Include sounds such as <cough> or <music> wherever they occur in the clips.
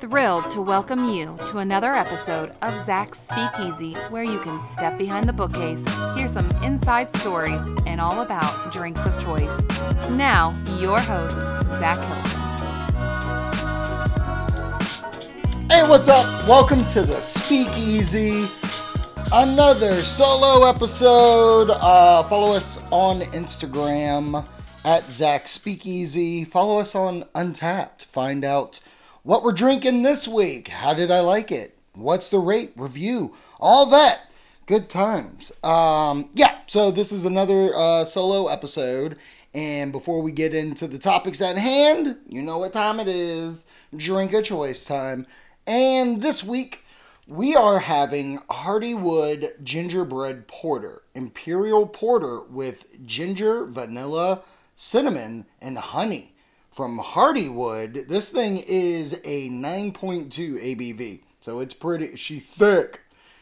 Thrilled to welcome you to another episode of Zach's Speakeasy, where you can step behind the bookcase, hear some inside stories, and all about drinks of choice. Now, your host, Zach Hilton. Hey, what's up? Welcome to the Speakeasy. Another solo episode. Uh, follow us on Instagram at Zach Speakeasy. Follow us on Untappd. Find out what we're drinking this week. How did I like it? What's the rate? Review. All that. Good times. Um, yeah, so this is another uh, solo episode. And before we get into the topics at hand, you know what time it is. Drink a choice time. And this week, we are having Hardywood Gingerbread Porter, Imperial Porter with ginger, vanilla, cinnamon, and honey from Hardywood. This thing is a 9.2 ABV, so it's pretty. She thick.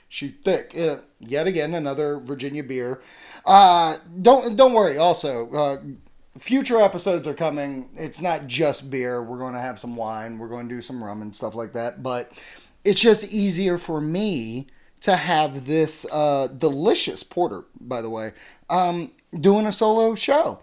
She thick. Yeah, yet again, another Virginia beer. Uh, don't don't worry. Also, uh, future episodes are coming. It's not just beer. We're going to have some wine. We're going to do some rum and stuff like that. But it's just easier for me to have this uh, delicious porter. By the way, um, doing a solo show.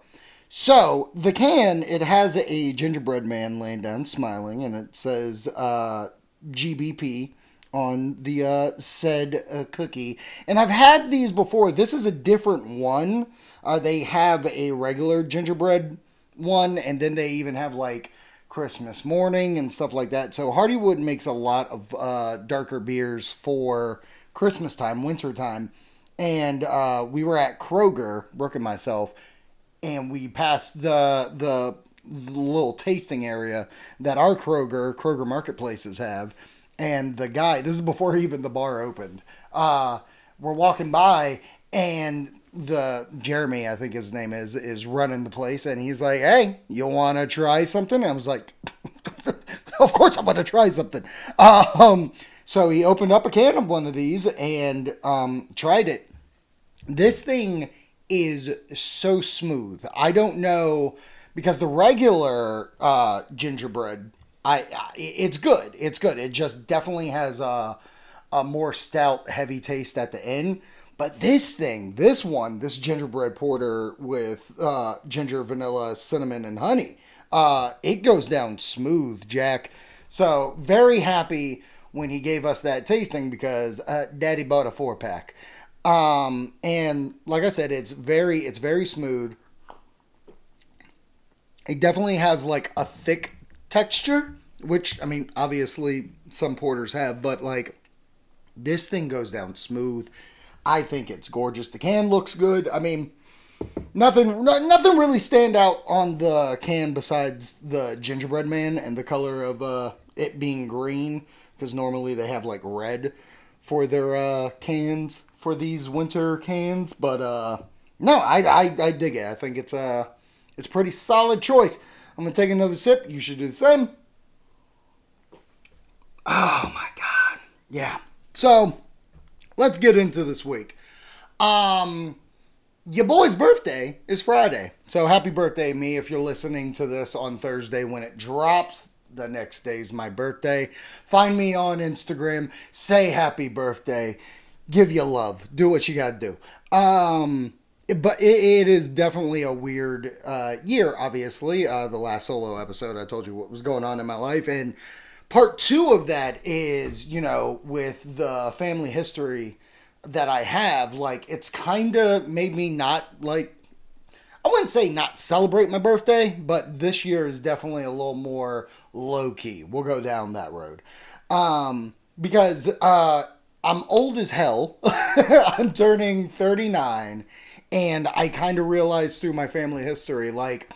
So the can it has a gingerbread man laying down smiling, and it says uh, GBP on the uh, said uh, cookie. And I've had these before. This is a different one. Uh, they have a regular gingerbread one, and then they even have like Christmas morning and stuff like that. So Hardywood makes a lot of uh, darker beers for Christmas time, winter time. And uh, we were at Kroger, Brooke and myself, and we passed the the little tasting area that our Kroger Kroger marketplaces have, and the guy this is before <laughs> even the bar opened. Uh, we're walking by and the Jeremy, I think his name is, is running the place, and he's like, "Hey, you want to try something?" I was like, <laughs> "Of course, I want to try something." Um, so he opened up a can of one of these and um, tried it. This thing is so smooth. I don't know because the regular uh, gingerbread, I, I it's good. It's good. It just definitely has a a more stout, heavy taste at the end. But this thing, this one, this gingerbread porter with uh, ginger, vanilla, cinnamon, and honey, uh, it goes down smooth, Jack. So very happy when he gave us that tasting because uh, Daddy bought a four pack. Um, and like I said, it's very it's very smooth. It definitely has like a thick texture, which I mean, obviously some porters have, but like this thing goes down smooth. I think it's gorgeous. The can looks good. I mean, nothing nothing really stand out on the can besides the gingerbread man and the color of uh, it being green because normally they have like red for their uh, cans for these winter cans. But uh, no, I, I I dig it. I think it's a it's a pretty solid choice. I'm gonna take another sip. You should do the same. Oh my god, yeah. So let's get into this week. Um, your boy's birthday is Friday. So happy birthday, me, if you're listening to this on Thursday when it drops. The next day's my birthday. Find me on Instagram. Say happy birthday. Give you love. Do what you got to do. Um, but it, it is definitely a weird uh, year, obviously. Uh, the last solo episode, I told you what was going on in my life. And part two of that is, you know, with the family history that I have, like it's kind of made me not like I wouldn't say not celebrate my birthday, but this year is definitely a little more low key. We'll go down that road. Um, because uh, I'm old as hell. <laughs> I'm turning 39, and I kind of realized through my family history, like,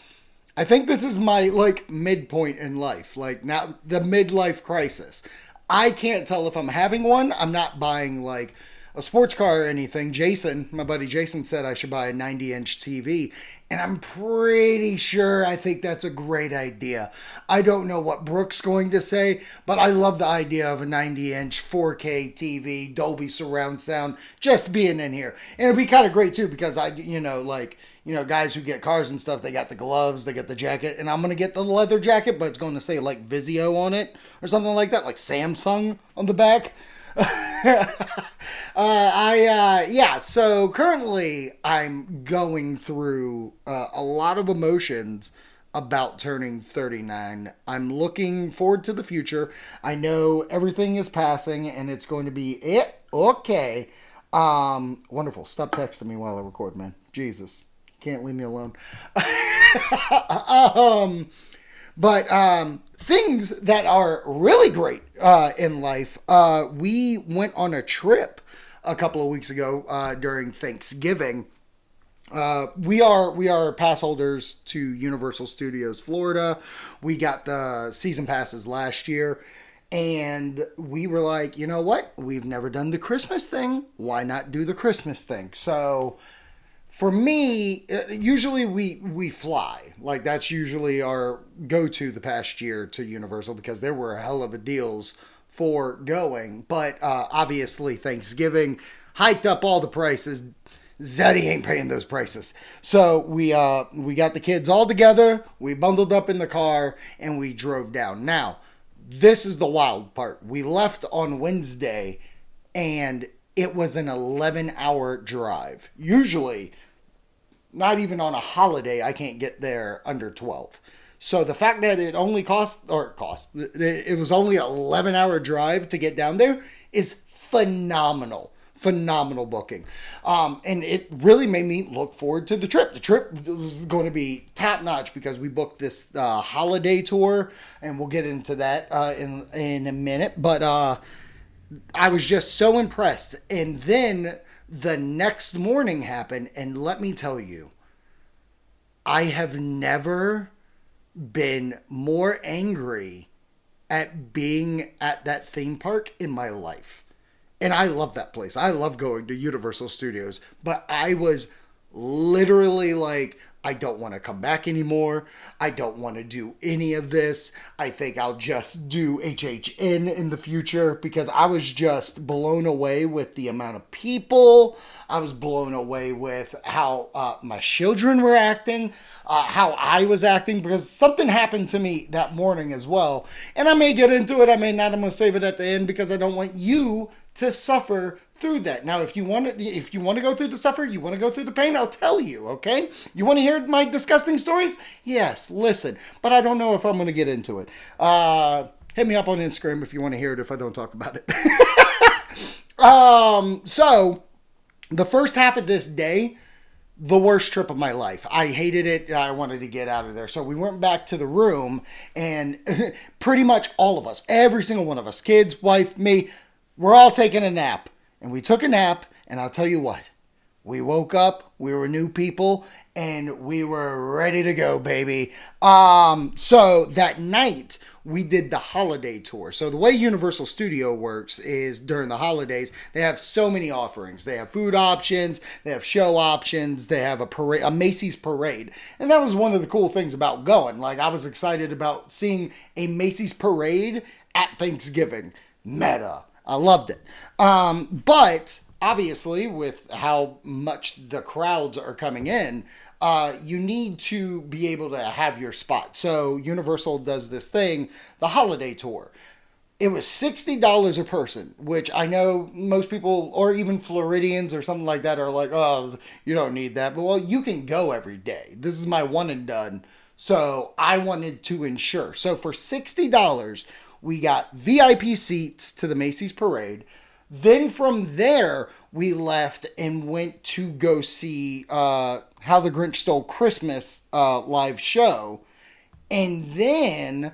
I think this is my like midpoint in life, like now the midlife crisis. I can't tell if I'm having one. I'm not buying like a sports car or anything. Jason, my buddy Jason said I should buy a 90 inch TV. And I'm pretty sure I think that's a great idea. I don't know what Brooke's going to say, but I love the idea of a 90 inch 4K TV, Dolby surround sound, just being in here. And it'd be kind of great too because I, you know, like, you know, guys who get cars and stuff, they got the gloves, they get the jacket, and I'm gonna get the leather jacket, but it's going to say like Vizio on it or something like that, like Samsung on the back. <laughs> uh, I uh, yeah. So currently, I'm going through uh, a lot of emotions about turning 39. I'm looking forward to the future. I know everything is passing, and it's going to be it. Okay. Um, wonderful. Stop texting me while I record, man. Jesus, can't leave me alone. <laughs> um, but um, things that are really great uh, in life. Uh, we went on a trip a couple of weeks ago uh, during Thanksgiving. Uh, we are we are pass holders to Universal Studios Florida. We got the season passes last year, and we were like, you know what? We've never done the Christmas thing. Why not do the Christmas thing? So for me, uh, usually we we fly. Like that's usually our go to the past year to Universal because there were a hell of a deals for going. But uh, obviously Thanksgiving hiked up all the prices. Zeddy ain't paying those prices. So we uh we got the kids all together, we bundled up in the car, and we drove down. Now, this is the wild part. We left on Wednesday and it was an 11 hour drive. Usually not even on a holiday, I can't get there under 12. So the fact that it only cost, or cost, it was only an 11 hour drive to get down there is phenomenal. Phenomenal booking. Um, and it really made me look forward to the trip. The trip was going to be top notch because we booked this uh, holiday tour, and we'll get into that uh, in, in a minute. But uh, I was just so impressed. And then the next morning happened, and let me tell you, I have never been more angry at being at that theme park in my life. And I love that place. I love going to Universal Studios, but I was literally like, I don't want to come back anymore. I don't want to do any of this. I think I'll just do HHN in the future because I was just blown away with the amount of people. I was blown away with how uh, my children were acting, uh, how I was acting, because something happened to me that morning as well. And I may get into it, I may not. I'm going to save it at the end because I don't want you to suffer through that. Now, if you want to, if you want to go through the suffer, you want to go through the pain, I'll tell you. Okay? You want to hear my disgusting stories? Yes, listen. But I don't know if I'm going to get into it. Uh, hit me up on Instagram if you want to hear it. If I don't talk about it. <laughs> um. So, the first half of this day. The worst trip of my life. I hated it. I wanted to get out of there. So we went back to the room, and <laughs> pretty much all of us, every single one of us, kids, wife, me, we're all taking a nap and we took a nap, and I'll tell you what, we woke up, we were new people, and we were ready to go, baby. Um, so that night we did the holiday tour. So the way Universal Studio works is during the holidays, they have so many offerings. They have food options, they have show options, they have a parade, a Macy's parade. And that was one of the cool things about going. Like I was excited about seeing a Macy's parade at Thanksgiving. Meta I loved it. Um, but obviously, with how much the crowds are coming in, uh, you need to be able to have your spot. So Universal does this thing, the holiday tour. It was sixty dollars a person, which I know most people, or even Floridians or something like that, are like, "Oh, you don't need that." But well, you can go every day. This is my one and done. So I wanted to ensure. So for sixty dollars, we got VIP seats to the Macy's parade. Then from there, we left and went to go see uh, How the Grinch Stole Christmas uh, live show. And then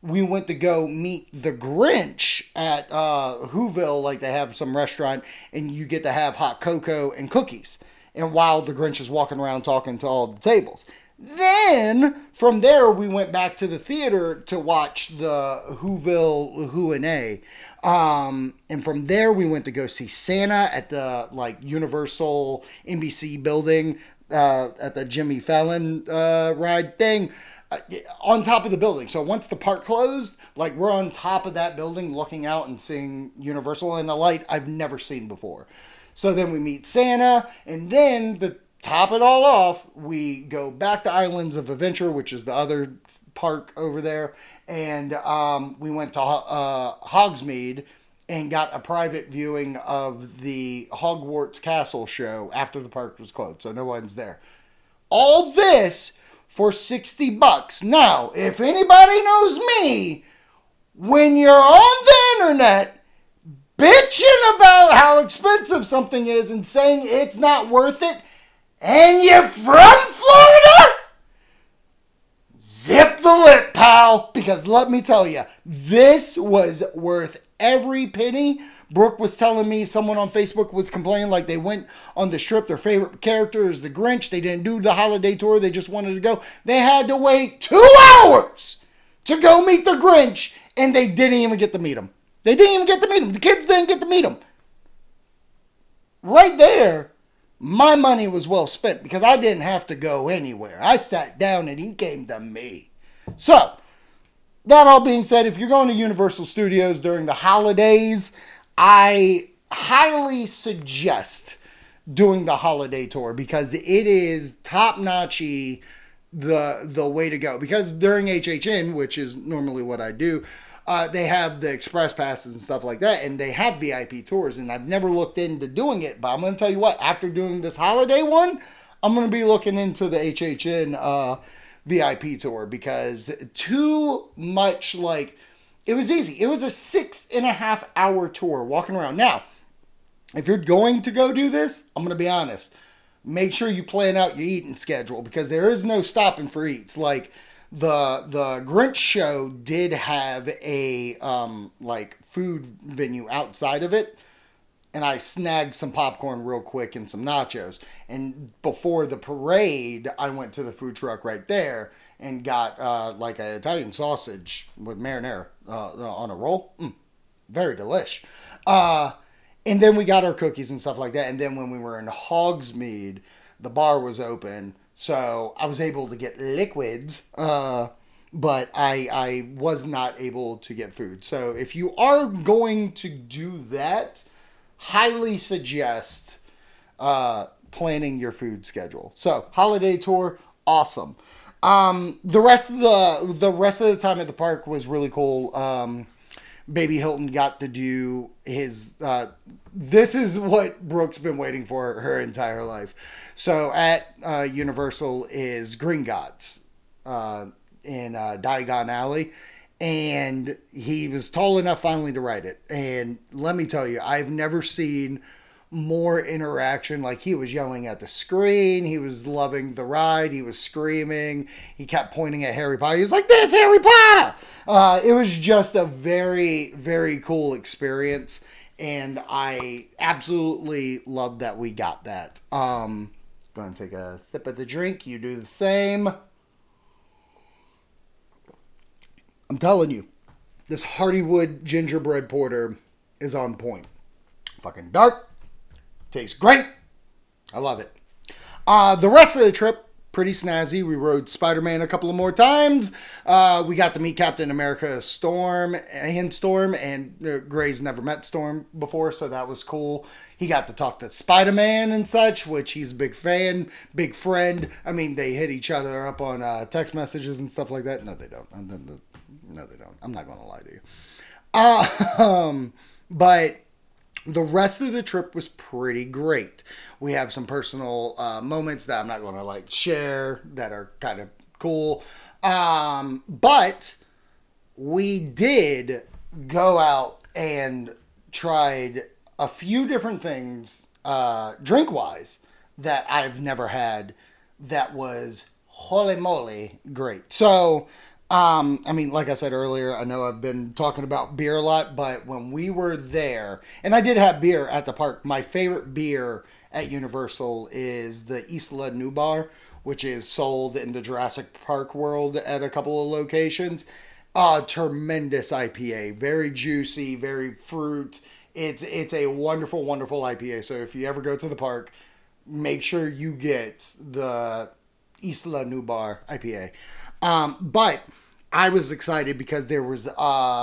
we went to go meet the Grinch at uh, Whoville, like they have some restaurant, and you get to have hot cocoa and cookies. And while the Grinch is walking around talking to all the tables. Then from there we went back to the theater to watch the Whoville Who and A. Um, and from there we went to go see Santa at the like Universal NBC building. uh, at the Jimmy Fallon uh, ride thing uh, on top of the building. So once the park closed, like we're on top of that building looking out and seeing Universal in a light I've never seen before. So then we meet Santa, and then to top it all off, we go back to Islands of Adventure, which is the other park over there, and um, we went to uh, Hogsmeade and got a private viewing of the Hogwarts Castle show after the park was closed, so no one's there. All this for 60 bucks. Now, if anybody knows me, when you're on the internet bitching about how expensive something is and saying it's not worth it, and you're from Florida, zip the lip, pal. Because let me tell you, this was worth every penny. Brooke was telling me someone on Facebook was complaining like they went on the strip. Their favorite character is the Grinch. They didn't do the holiday tour. They just wanted to go. They had to wait two hours to go meet the Grinch, and they didn't even get to meet him. They didn't even get to meet him. The kids didn't get to meet him. Right there, my money was well spent because I didn't have to go anywhere. I sat down and he came to me. So, that all being said, if you're going to Universal Studios during the holidays, I highly suggest doing the holiday tour because it is top notchy the the way to go. Because during HHN, which is normally what I do, uh, they have the express passes and stuff like that, and they have VIP tours. And I've never looked into doing it, but I'm going to tell you what. After doing this holiday one, I'm going to be looking into the HHN uh, VIP tour because too much like it was easy. It was a six and a half hour tour walking around. Now, if you're going to go do this, I'm going to be honest. Make sure you plan out your eating schedule because there is no stopping for eats. Like the the Grinch show did have a um like food venue outside of it and I snagged some popcorn real quick and some nachos. And before the parade, I went to the food truck right there and got uh, like an Italian sausage with marinara uh, on a roll. Mm, very delish. Uh, and then we got our cookies and stuff like that. And then when we were in Hogsmeade, the bar was open, so I was able to get liquids. Uh, but I I was not able to get food. So if you are going to do that, highly suggest uh, planning your food schedule. So holiday tour, awesome. Um, the rest of the the rest of the time at the park was really cool. Um, Baby Hilton got to do his. Uh, this is what Brooke's been waiting for her entire life. So at uh, Universal is Green Gringotts uh, in uh, Diagon Alley, and he was tall enough finally to ride it. And let me tell you, I've never seen more interaction. Like he was yelling at the screen, he was loving the ride, he was screaming, he kept pointing at Harry Potter. He was like, "There's Harry Potter!" Uh, it was just a very, very cool experience, and I absolutely love that we got that. Um, going to take a sip of the drink. You do the same. I'm telling you, this Hardywood gingerbread porter is on point. Fucking dark, tastes great. I love it. Uh, the rest of the trip, pretty snazzy. We rode Spider Man a couple of more times. Uh, we got to meet Captain America Storm and Storm, and uh, Gray's never met Storm before, so that was cool. He got to talk to Spider Man and such, which he's a big fan, big friend. I mean, they hit each other up on uh, text messages and stuff like that. No, they don't. No, they don't. I'm not going to lie to you. Uh, <laughs> um, but the rest of the trip was pretty great. We have some personal uh, moments that I'm not going to like share that are kind of cool. Um, but we did go out and tried a few different things uh, drink wise that I've never had that was holy moly great. So um, I mean, like I said earlier, I know I've been talking about beer a lot, but when we were there, and I did have beer at the park, my favorite beer at Universal is the Isla Nublar, which is sold in the Jurassic Park world at a couple of locations. Uh, tremendous IPA, very juicy, very fruit. It's it's a wonderful, wonderful IPA. So if you ever go to the park, make sure you get the Isla Nublar IPA. Um, but I was excited because there was uh,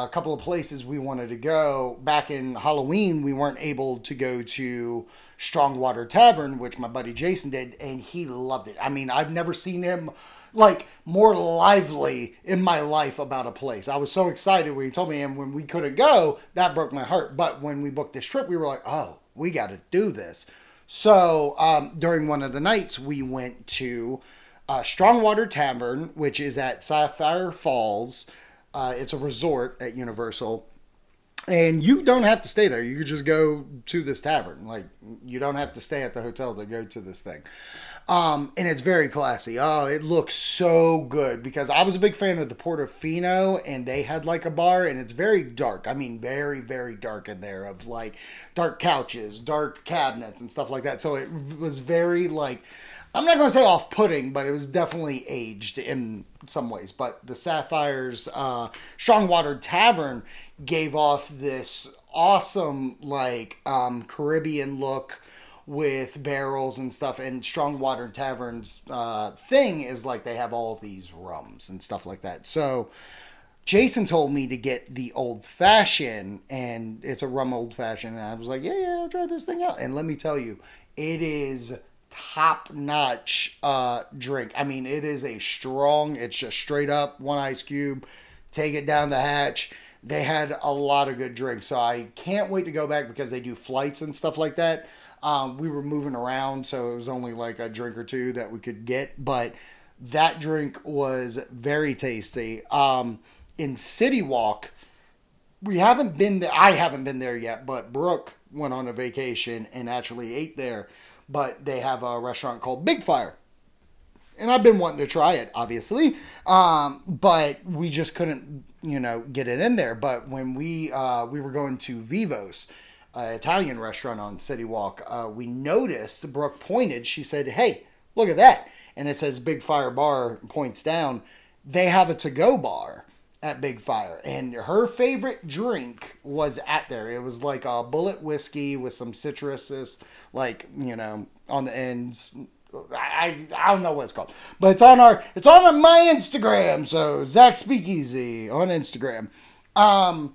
a couple of places we wanted to go. Back in Halloween, we weren't able to go to Strongwater Tavern, which my buddy Jason did, and he loved it. I mean, I've never seen him like more lively in my life about a place. I was so excited when he told me, and when we couldn't go, that broke my heart. But when we booked this trip, we were like, oh, we got to do this. So um, during one of the nights, we went to uh, Strongwater Tavern, which is at Sapphire Falls. Uh, it's a resort at Universal. And you don't have to stay there. You could just go to this tavern. Like, you don't have to stay at the hotel to go to this thing. Um, and it's very classy. Oh, it looks so good because I was a big fan of the Portofino and they had like a bar and it's very dark. I mean, very, very dark in there of like dark couches, dark cabinets and stuff like that. So it was very like, I'm not going to say off putting, but it was definitely aged in some ways. But the Sapphires uh, Strongwater Tavern gave off this awesome, like, um, Caribbean look with barrels and stuff. And Strongwater Tavern's uh, thing is like they have all these rums and stuff like that. So Jason told me to get the old fashioned, and it's a rum old fashioned. And I was like, yeah, yeah, I'll try this thing out. And let me tell you, it is top notch uh, drink. I mean, it is a strong, it's just straight up one ice cube, take it down the hatch. They had a lot of good drinks, so I can't wait to go back because they do flights and stuff like that. Um, we were moving around, so it was only like a drink or two that we could get, but that drink was very tasty. Um, in City Walk, we haven't been there. I haven't been there yet, but Brooke went on a vacation and actually ate there but they have a restaurant called Big Fire. And I've been wanting to try it, obviously, um, but we just couldn't, you know, get it in there. But when we uh, we were going to Vivos, uh, Italian restaurant on City Walk, uh, we noticed Brooke pointed. She said, "Hey, look at that!" And it says Big Fire Bar. Points down. They have a to-go bar at Big Fire, and her favorite drink was at there. It was like a bullet whiskey with some citruses, like you know, on the ends. I, I don't know what it's called, but it's on our it's on my Instagram. So Zach Speakeasy on Instagram. Um,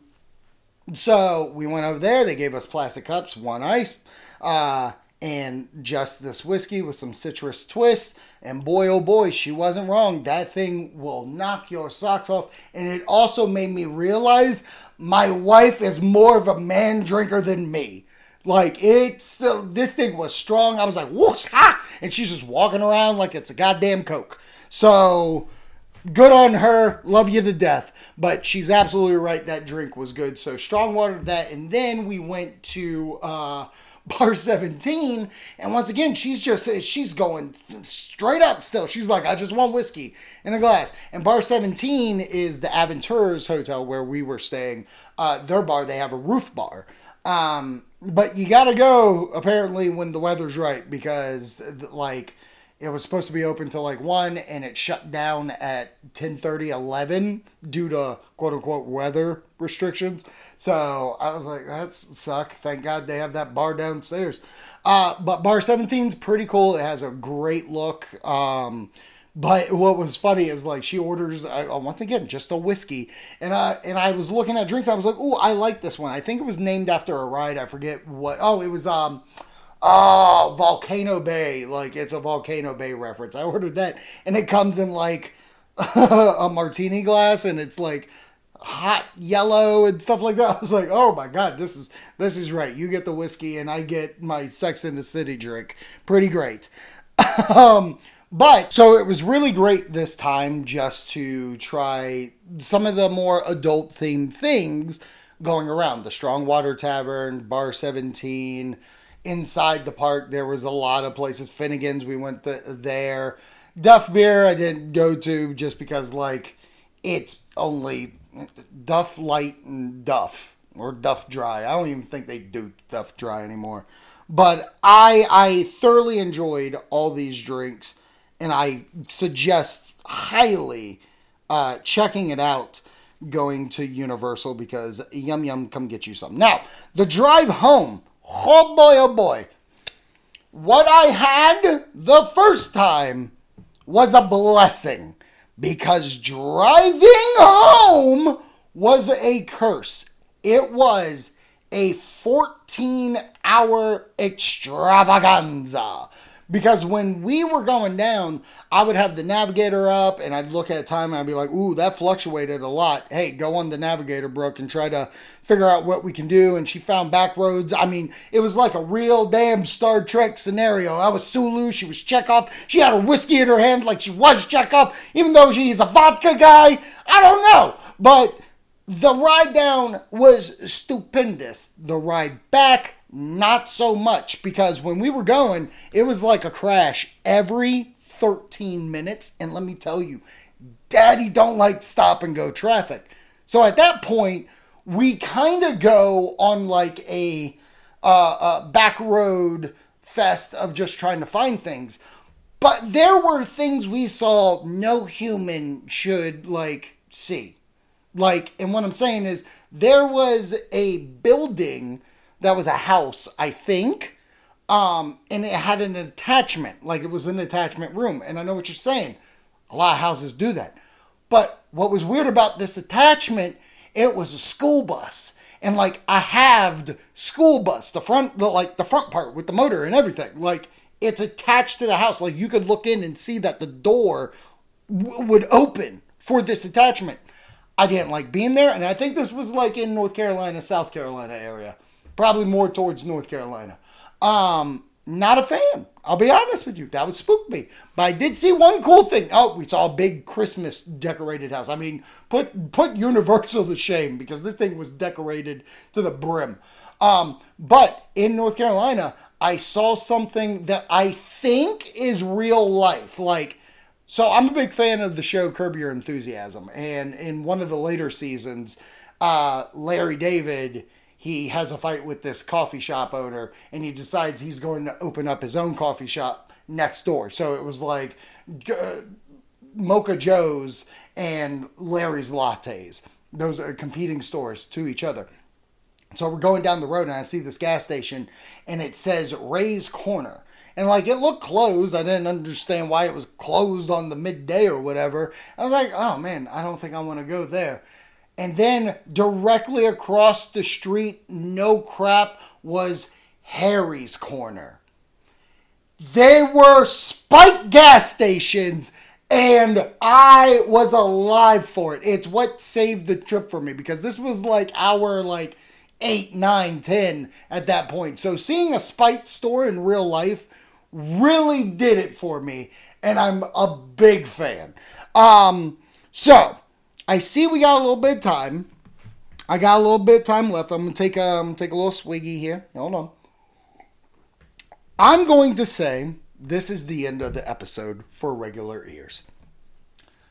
so we went over there. They gave us plastic cups, one ice. Uh, and just this whiskey with some citrus twist. And boy, oh boy, she wasn't wrong. That thing will knock your socks off. And it also made me realize my wife is more of a man drinker than me. Like it's still, this thing was strong. I was like, whoosh, ha! And she's just walking around like it's a goddamn Coke. So good on her. Love you to death. But she's absolutely right. That drink was good. So strong water that. And then we went to, uh, bar 17 and once again she's just she's going straight up still. She's like i just want whiskey in a glass. And bar 17 is the aventures hotel where we were staying. Uh, their bar they have a roof bar. Um, but you gotta go apparently when the weather's right because like it was supposed to be open till like 1 and it shut down at 10 30 11 due to quote unquote weather restrictions so I was like, that's suck. Thank God they have that bar downstairs. Uh, but bar 17 is pretty cool. It has a great look. Um, but what was funny is like she orders uh, once again just a whiskey, and I and I was looking at drinks. I was like, oh, I like this one. I think it was named after a ride. I forget what. Oh, it was um, oh, Volcano Bay. Like it's a Volcano Bay reference. I ordered that, and it comes in like <laughs> a martini glass, and it's like hot yellow and stuff like that. <laughs> I was like, oh my god, this is this is right. You get the whiskey and I get my Sex in the City drink. Pretty great. <laughs> um, but so it was really great this time just to try some of the more adult themed things going around. The Strongwater Tavern, Bar 17, inside the park there was a lot of places. Finnegan's we went th- there. Duff Beer I didn't go to just because like it's only Duff Light and Duff or Duff Dry. I don't even think they do Duff Dry anymore. But I I thoroughly enjoyed all these drinks, and I suggest highly uh, checking it out going to Universal because yum yum, come get you some. Now the drive home. Oh boy, oh boy. what I had the first time was a blessing because driving home was a curse. It was a 14 hour extravaganza. Because when we were going down, I would have the navigator up and I'd look at time and I'd be like, ooh, that fluctuated a lot. Hey, go on the navigator, Brooke, and try to figure out what we can do. And she found back roads. I mean, it was like a real damn Star Trek scenario. I was Sulu, she was Chekov. She had a whiskey in her hand like she was Chekov, even though she's a vodka guy. I don't know. But the ride down was stupendous. The ride back, not so much because when we were going, it was like a crash every 13 minutes. And let me tell you, daddy don't like stop and go traffic. So at that point, we kind of go on like a uh, uh, back road fest of just trying to find things. But there were things we saw no human should like see. Like, and what I'm saying is, there was a building that was a house, I think, um, and it had an attachment, like it was an attachment room. And I know what you're saying. A lot of houses do that. But what was weird about this attachment, it was a school bus. And like a halved school bus, the front, like the front part with the motor and everything. Like it's attached to the house. Like you could look in and see that the door w- would open for this attachment. I didn't like being there, and I think this was like in North Carolina, South Carolina area, probably more towards North Carolina. Um, not a fan. I'll be honest with you. That would spook me. But I did see one cool thing. Oh, we saw a big Christmas decorated house. I mean, put put Universal to shame because this thing was decorated to the brim. Um, but in North Carolina, I saw something that I think is real life. Like, so I'm a big fan of the show Curb Your Enthusiasm, and in one of the later seasons, uh, Larry David he has a fight with this coffee shop owner and he decides he's going to open up his own coffee shop next door. So it was like uh, Mocha Joe's and Larry's Lattes. Those are competing stores to each other. So we're going down the road and I see this gas station and it says Ray's Corner. And like it looked closed. I didn't understand why it was closed on the midday or whatever. I was like, oh man, I don't think I want to go there. And then directly across the street, no crap, was Harry's Corner. They were spite gas stations, and I was alive for it. It's what saved the trip for me because this was like our like eight, nine, ten at that point. So seeing a spite store in real life really did it for me, and I'm a big fan. Um, so I see we got a little bit time. I got a little bit time left. I'm gonna take a um, take a little swiggy here. Hold on. I'm going to say this is the end of the episode for regular ears.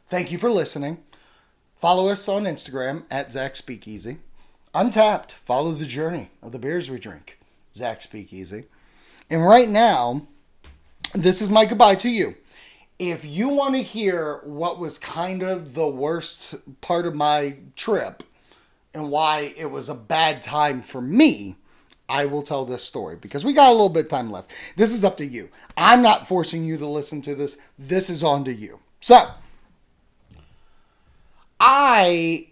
Thank you for listening. Follow us on Instagram at Zach Speakeasy. Untappd, follow the journey of the beers we drink. Zach Speakeasy. And right now, this is my goodbye to you if you want to hear what was kind of the worst part of my trip and why it was a bad time for me, I will tell this story because we got a little bit of time left. This is up to you. I'm not forcing you to listen to this. This is on to you. So, I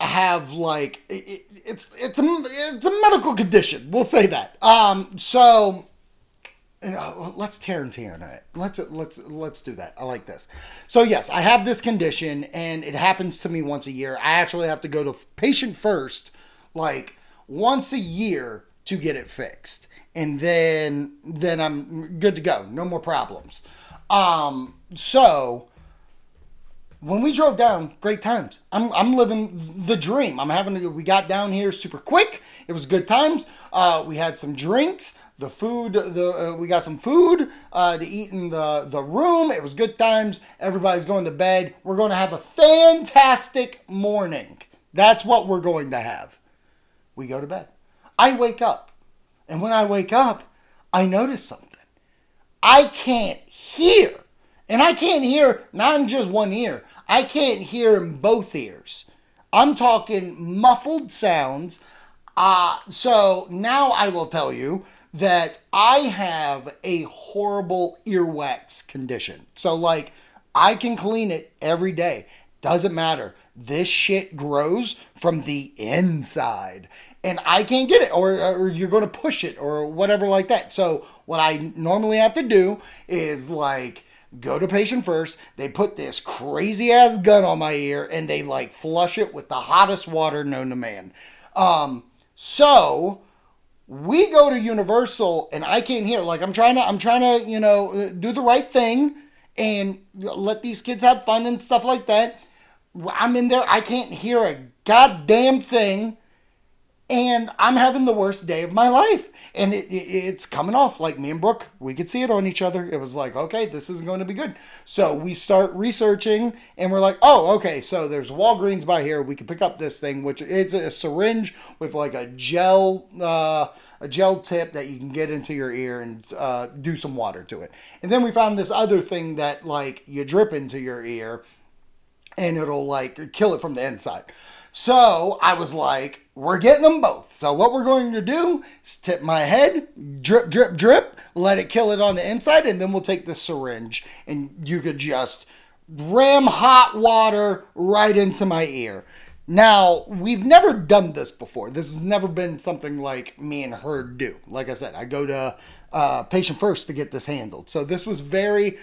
have like it, it's it's a it's a medical condition. We'll say that. Um, so let's Tarantino it. Let's let's let's do that. I like this. So yes, I have this condition, and it happens to me once a year. I actually have to go to patient first, like once a year to get it fixed, and then then I'm good to go. No more problems. Um, so when we drove down, great times. I'm, I'm living the dream. I'm having we got down here super quick. It was good times. Uh, we had some drinks the food the uh, we got some food uh, to eat in the the room. It was good times. Everybody's going to bed. We're going to have a fantastic morning. That's what we're going to have. We go to bed. I wake up. And when i wake up i notice something. I can't hear and i can't hear not in just one ear i can't hear in both ears i'm talking muffled sounds uh, so now I will tell you that I have a horrible earwax condition. So, like, I can clean it every day. Doesn't matter. This shit grows from the inside. And I can't get it, or, or you're going to push it, or whatever like that. So, what I normally have to do is like go to patient first. They put this crazy ass gun on my ear and they like flush it with the hottest water known to man. Um, so we go to Universal and I can't hear. Like I'm trying to, I'm trying to, you know, do the right thing and let these kids have fun and stuff like that. I'm in there. I can't hear a goddamn thing and I'm having the worst day of my life. And it, it, it's coming off like me and Brooke, we could see it on each other. It was like, okay, this isn't going to be good. So we start researching, and we're like, oh, okay, so there's Walgreens by here. We can pick up this thing, which it's a syringe with like a gel. Uh, a gel tip that you can get into your ear and uh, do some water to it. And then we found this other thing that like you drip into your ear and it'll like kill it from the inside. So I was like, we're getting them both. So what we're going to do is tip my head, drip, drip, drip, let it kill it on the inside, and then we'll take the syringe and you could just ram hot water right into my ear. Now, we've never done this before. This has never been something like me and her do. Like I said, I go to uh, patient first to get this handled. So this was very,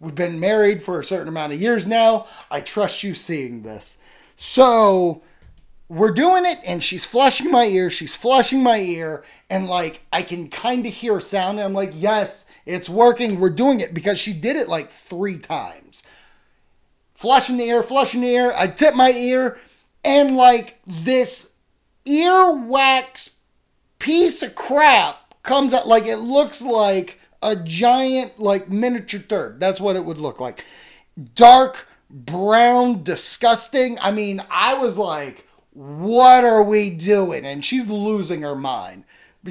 we've been married for a certain amount of years now. I trust you seeing this. So we're doing it and she's flushing my ear she's flushing my ear and like i can kind of hear a sound and i'm like yes it's working we're doing it because she did it like three times. Flushing the ear flushing the ear i tip my ear and like this earwax piece of crap comes out like it looks like a giant like miniature turd. That's what it would look like. Dark brown disgusting. I mean i was like what are we doing? And she's losing her mind.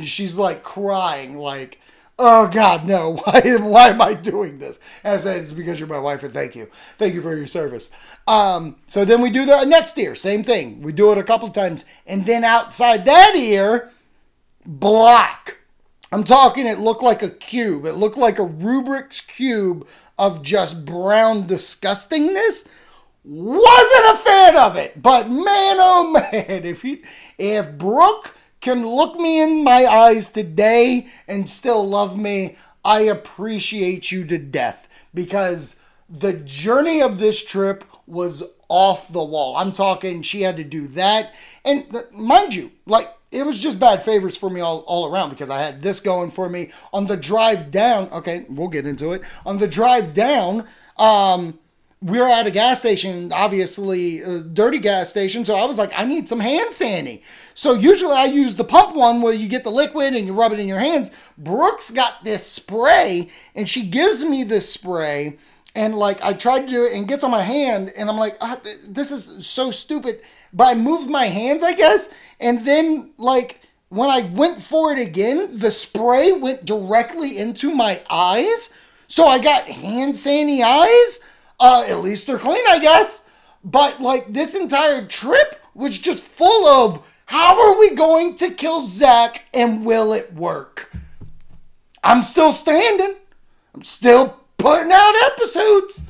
She's like crying, like, oh God, no, <laughs> why, why am I doing this? And I said, it's because you're my wife and thank you. Thank you for your service. Um, so then we do the next ear, same thing. We do it a couple times. And then outside that ear, block. I'm talking, it looked like a cube. It looked like a Rubik's cube of just brown disgustingness wasn't a fan of it. But man, oh <laughs> man, if he, if Brooke can look me in my eyes today and still love me, I appreciate you to death because the journey of this trip was off the wall. I'm talking, she had to do that. And mind you, like, it was just bad favors for me all, all around because I had this going for me on the drive down. Okay, we'll get into it. On the drive down, um, we were at a gas station, obviously a dirty gas station. So I was like, I need some hand sanding. So usually I use the pump one where you get the liquid and you rub it in your hands. Brooks got this spray and she gives me this spray. And like I tried to do it and gets on my hand and I'm like, ah, this is so stupid. But I moved my hands, I guess. And then like when I went for it again, the spray went directly into my eyes. So I got hand sandy eyes. Uh, at least they're clean, I guess. But like this entire trip was just full of how are we going to kill Zach and will it work? I'm still standing. I'm still putting out episodes.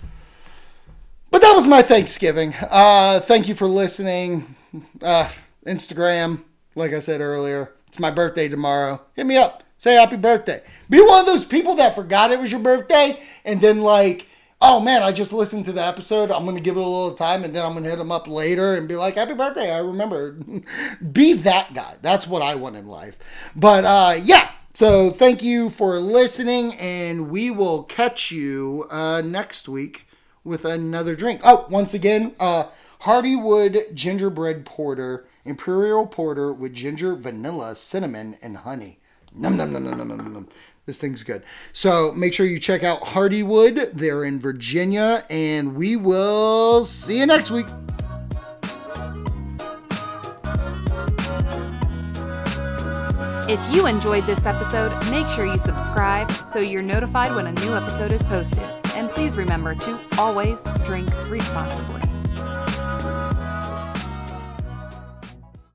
But that was my Thanksgiving. Uh, thank you for listening. Uh, Instagram, like I said earlier, it's my birthday tomorrow. Hit me up. Say happy birthday. Be one of those people that forgot it was your birthday and then like oh man, I just listened to the episode. I'm going to give it a little time and then I'm going to hit them up later and be like, happy birthday. I remember. <laughs> be that guy. That's what I want in life. But uh, yeah. So thank you for listening and we will catch you uh, next week with another drink. Oh, once again, uh, Hardywood Gingerbread Porter, Imperial Porter with ginger, vanilla, cinnamon, and honey. Num num num num num num num. This thing's good. So make sure you check out Hardywood. They're in Virginia, and we will see you next week. If you enjoyed this episode, make sure you subscribe so you're notified when a new episode is posted. And please remember to always drink responsibly.